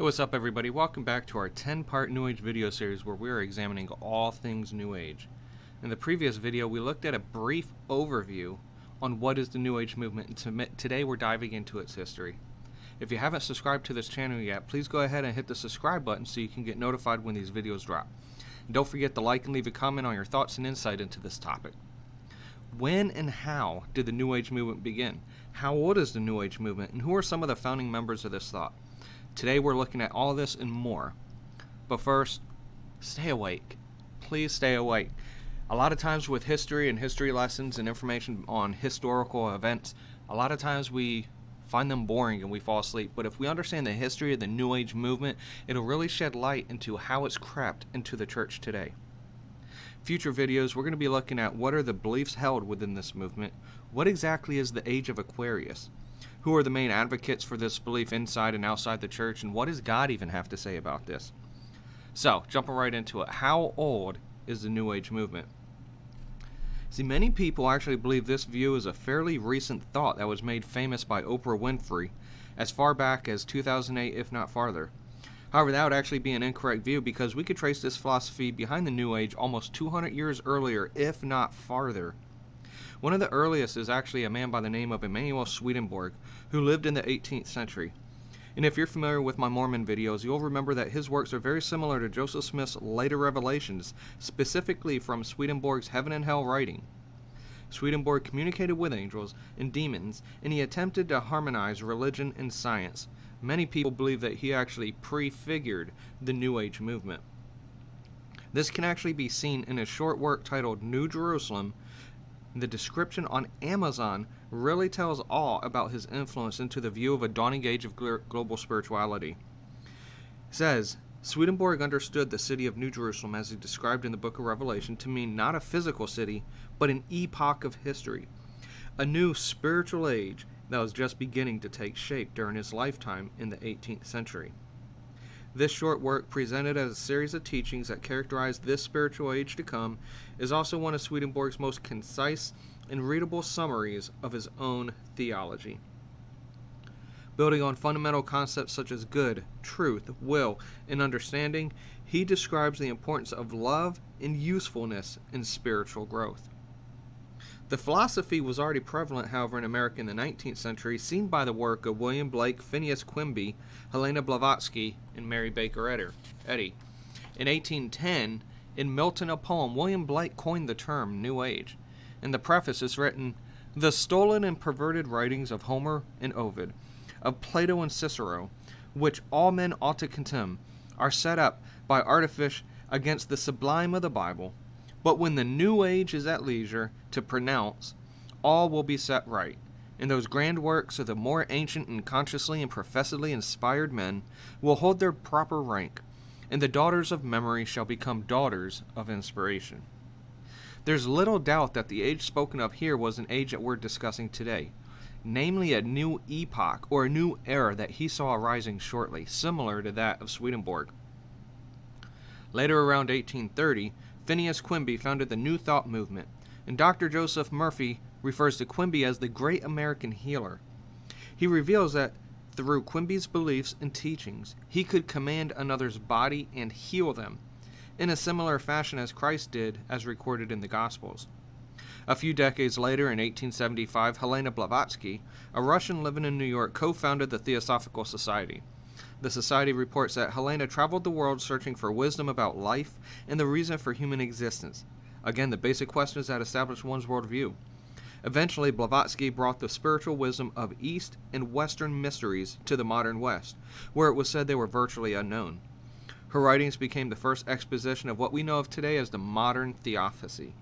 Hey, what's up, everybody? Welcome back to our 10 part New Age video series where we are examining all things New Age. In the previous video, we looked at a brief overview on what is the New Age movement, and today we're diving into its history. If you haven't subscribed to this channel yet, please go ahead and hit the subscribe button so you can get notified when these videos drop. And don't forget to like and leave a comment on your thoughts and insight into this topic. When and how did the New Age movement begin? How old is the New Age movement, and who are some of the founding members of this thought? Today we're looking at all this and more. But first, stay awake. Please stay awake. A lot of times with history and history lessons and information on historical events, a lot of times we find them boring and we fall asleep. But if we understand the history of the New Age movement, it'll really shed light into how it's crept into the church today. Future videos, we're going to be looking at what are the beliefs held within this movement, what exactly is the age of Aquarius, who are the main advocates for this belief inside and outside the church, and what does God even have to say about this? So, jumping right into it, how old is the New Age movement? See, many people actually believe this view is a fairly recent thought that was made famous by Oprah Winfrey as far back as 2008, if not farther. However, that would actually be an incorrect view because we could trace this philosophy behind the New Age almost 200 years earlier, if not farther. One of the earliest is actually a man by the name of Emanuel Swedenborg, who lived in the 18th century. And if you're familiar with my Mormon videos, you'll remember that his works are very similar to Joseph Smith's later revelations, specifically from Swedenborg's Heaven and Hell writing. Swedenborg communicated with angels and demons, and he attempted to harmonize religion and science. Many people believe that he actually prefigured the New Age movement. This can actually be seen in a short work titled New Jerusalem, the description on Amazon really tells all about his influence into the view of a dawning age of global spirituality. It says, Swedenborg understood the city of New Jerusalem as he described in the book of Revelation to mean not a physical city, but an epoch of history, a new spiritual age that was just beginning to take shape during his lifetime in the 18th century. This short work, presented as a series of teachings that characterize this spiritual age to come, is also one of Swedenborg's most concise and readable summaries of his own theology. Building on fundamental concepts such as good, truth, will, and understanding, he describes the importance of love and usefulness in spiritual growth. The philosophy was already prevalent, however, in America in the 19th century, seen by the work of William Blake, Phineas Quimby, Helena Blavatsky, and Mary Baker Eddy. In 1810, in Milton a Poem, William Blake coined the term New Age. In the preface is written, The stolen and perverted writings of Homer and Ovid, of Plato and Cicero, which all men ought to contemn, are set up by artifice against the sublime of the Bible, but when the new age is at leisure to pronounce, all will be set right, and those grand works of the more ancient and consciously and professedly inspired men will hold their proper rank, and the daughters of memory shall become daughters of inspiration. There's little doubt that the age spoken of here was an age that we're discussing today, namely a new epoch or a new era that he saw arising shortly, similar to that of Swedenborg. Later, around 1830, Phineas Quimby founded the New Thought movement, and Dr. Joseph Murphy refers to Quimby as the great American healer. He reveals that through Quimby's beliefs and teachings, he could command another's body and heal them, in a similar fashion as Christ did, as recorded in the Gospels. A few decades later, in 1875, Helena Blavatsky, a Russian living in New York, co founded the Theosophical Society. The Society reports that Helena traveled the world searching for wisdom about life and the reason for human existence. Again, the basic questions that establish one's worldview. Eventually, Blavatsky brought the spiritual wisdom of East and Western mysteries to the modern West, where it was said they were virtually unknown. Her writings became the first exposition of what we know of today as the modern theosophy.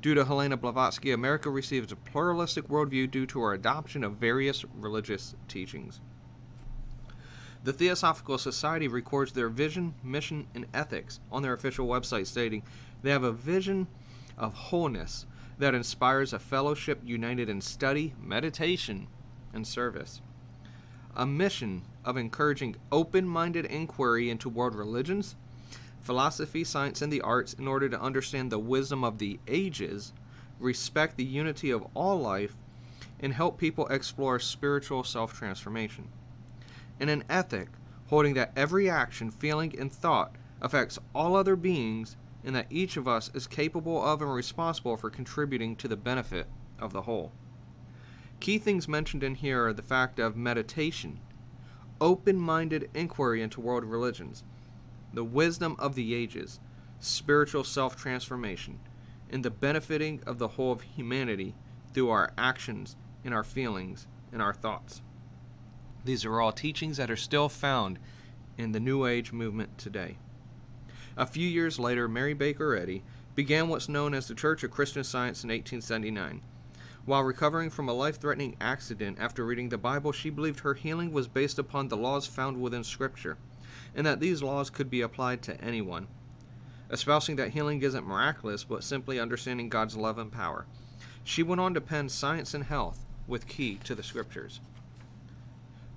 Due to Helena Blavatsky, America receives a pluralistic worldview due to her adoption of various religious teachings. The Theosophical Society records their vision, mission, and ethics on their official website, stating they have a vision of wholeness that inspires a fellowship united in study, meditation, and service. A mission of encouraging open minded inquiry into world religions, philosophy, science, and the arts in order to understand the wisdom of the ages, respect the unity of all life, and help people explore spiritual self transformation and an ethic holding that every action, feeling, and thought affects all other beings and that each of us is capable of and responsible for contributing to the benefit of the whole. Key things mentioned in here are the fact of meditation, open minded inquiry into world religions, the wisdom of the ages, spiritual self transformation, and the benefiting of the whole of humanity through our actions and our feelings and our thoughts. These are all teachings that are still found in the New Age movement today. A few years later, Mary Baker Eddy began what's known as the Church of Christian Science in 1879. While recovering from a life threatening accident after reading the Bible, she believed her healing was based upon the laws found within Scripture, and that these laws could be applied to anyone. Espousing that healing isn't miraculous, but simply understanding God's love and power. She went on to pen Science and Health with key to the Scriptures.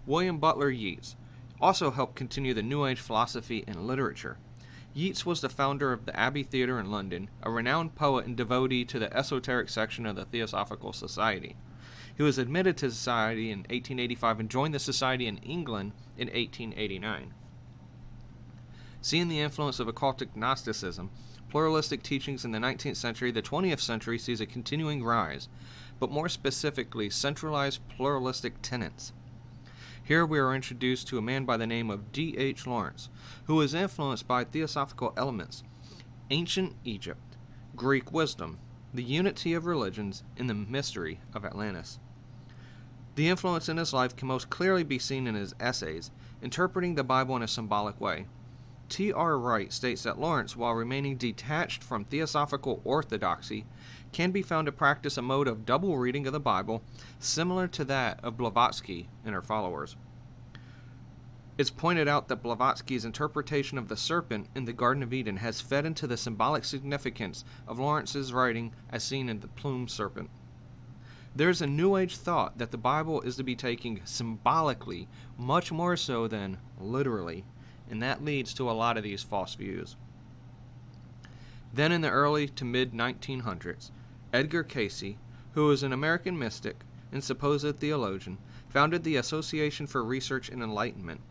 William Butler Yeats also helped continue the New Age philosophy and literature. Yeats was the founder of the Abbey Theatre in London, a renowned poet and devotee to the esoteric section of the Theosophical Society. He was admitted to society in 1885 and joined the society in England in 1889. Seeing the influence of occultic Gnosticism, pluralistic teachings in the 19th century, the 20th century sees a continuing rise, but more specifically, centralized pluralistic tenets. Here we are introduced to a man by the name of D. H. Lawrence, who was influenced by theosophical elements, ancient Egypt, Greek wisdom, the unity of religions, and the mystery of Atlantis. The influence in his life can most clearly be seen in his essays, interpreting the Bible in a symbolic way. T. R. Wright states that Lawrence, while remaining detached from theosophical orthodoxy, can be found to practice a mode of double reading of the Bible similar to that of Blavatsky and her followers. It's pointed out that Blavatsky's interpretation of the serpent in the Garden of Eden has fed into the symbolic significance of Lawrence's writing as seen in the plumed serpent. There's a New Age thought that the Bible is to be taken symbolically much more so than literally, and that leads to a lot of these false views. Then, in the early to mid 1900s, Edgar Cayce, who was an American mystic and supposed theologian, founded the Association for Research and Enlightenment.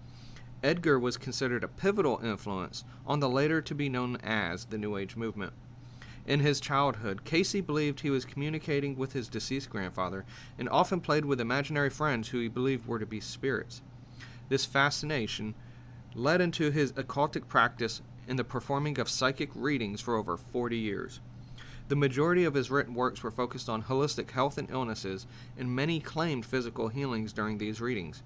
Edgar was considered a pivotal influence on the later to be known as the New Age movement. In his childhood, Cayce believed he was communicating with his deceased grandfather and often played with imaginary friends who he believed were to be spirits. This fascination led into his occultic practice in the performing of psychic readings for over 40 years. The majority of his written works were focused on holistic health and illnesses, and many claimed physical healings during these readings.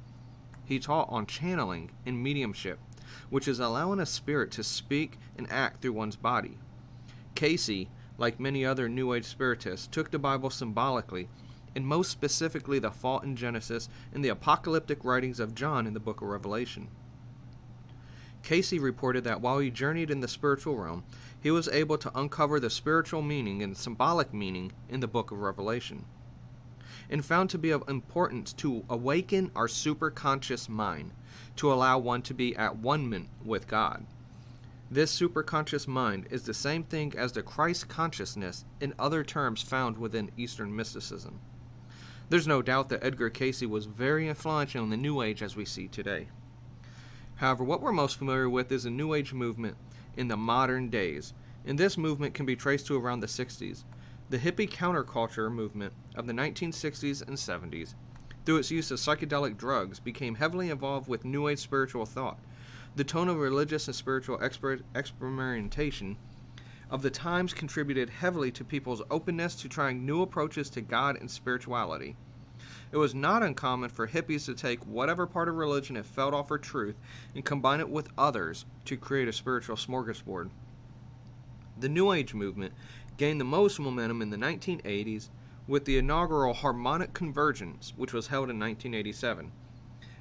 He taught on channeling and mediumship, which is allowing a spirit to speak and act through one's body. Cayce, like many other New Age spiritists, took the Bible symbolically, and most specifically the fault in Genesis and the apocalyptic writings of John in the book of Revelation. Cayce reported that while he journeyed in the spiritual realm, he was able to uncover the spiritual meaning and symbolic meaning in the book of Revelation, and found to be of importance to awaken our superconscious mind to allow one to be at one with God. This superconscious mind is the same thing as the Christ consciousness in other terms found within Eastern mysticism. There's no doubt that Edgar Cayce was very influential in the New Age as we see today. However, what we're most familiar with is a New Age movement in the modern days, and this movement can be traced to around the 60s. The hippie counterculture movement of the 1960s and 70s, through its use of psychedelic drugs, became heavily involved with New Age spiritual thought. The tone of religious and spiritual exper- experimentation of the times contributed heavily to people's openness to trying new approaches to God and spirituality. It was not uncommon for hippies to take whatever part of religion it felt offered truth and combine it with others to create a spiritual smorgasbord. The New Age movement gained the most momentum in the 1980s with the inaugural Harmonic Convergence, which was held in 1987.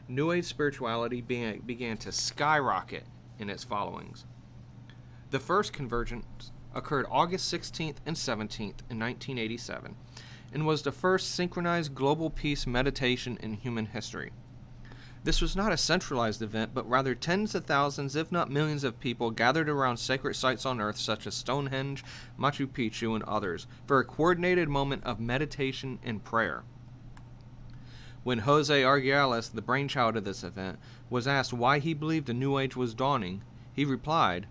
New Age spirituality began to skyrocket in its followings. The first convergence occurred August 16th and 17th in 1987 and was the first synchronized global peace meditation in human history. This was not a centralized event, but rather tens of thousands, if not millions, of people gathered around sacred sites on Earth such as Stonehenge, Machu Picchu, and others for a coordinated moment of meditation and prayer. When Jose Arguelles, the brainchild of this event, was asked why he believed a new age was dawning, he replied,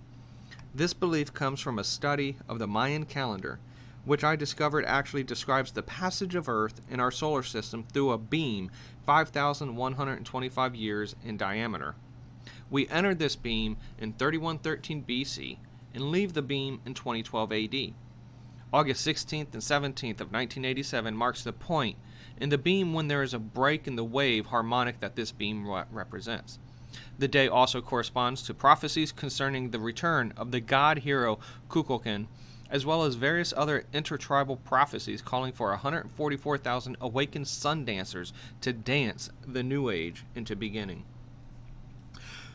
This belief comes from a study of the Mayan calendar, which I discovered actually describes the passage of Earth in our solar system through a beam 5,125 years in diameter. We entered this beam in 3113 BC and leave the beam in 2012 AD. August 16th and 17th of 1987 marks the point in the beam when there is a break in the wave harmonic that this beam re- represents. The day also corresponds to prophecies concerning the return of the god hero Kukulkan, as well as various other intertribal prophecies calling for 144,000 awakened sun dancers to dance the new age into beginning.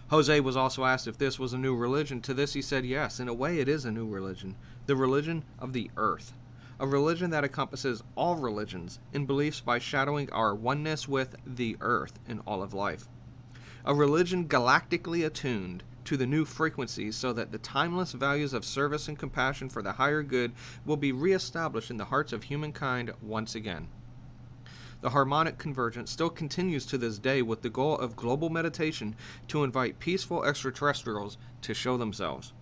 Jose was also asked if this was a new religion. To this, he said, Yes, in a way, it is a new religion, the religion of the earth. A religion that encompasses all religions and beliefs by shadowing our oneness with the earth in all of life. A religion galactically attuned to the new frequencies so that the timeless values of service and compassion for the higher good will be reestablished in the hearts of humankind once again. The harmonic convergence still continues to this day with the goal of global meditation to invite peaceful extraterrestrials to show themselves.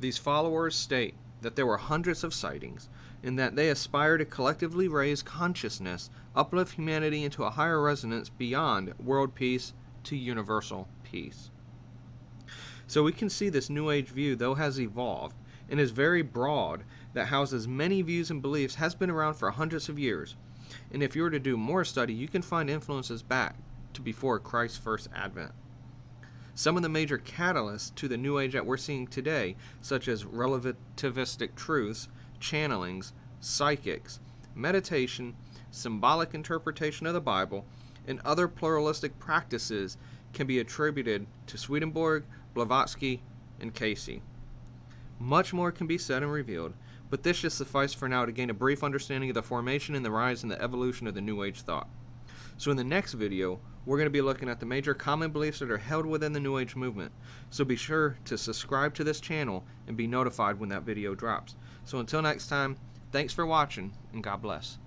These followers state that there were hundreds of sightings and that they aspire to collectively raise consciousness, uplift humanity into a higher resonance beyond world peace to universal peace. So we can see this New Age view, though has evolved and is very broad, that houses many views and beliefs, has been around for hundreds of years. And if you were to do more study, you can find influences back to before Christ's first advent. Some of the major catalysts to the New Age that we're seeing today, such as relativistic truths, channelings, psychics, meditation, symbolic interpretation of the Bible, and other pluralistic practices, can be attributed to Swedenborg, Blavatsky, and Cayce. Much more can be said and revealed, but this should suffice for now to gain a brief understanding of the formation and the rise and the evolution of the New Age thought. So, in the next video, we're going to be looking at the major common beliefs that are held within the New Age movement. So, be sure to subscribe to this channel and be notified when that video drops. So, until next time, thanks for watching and God bless.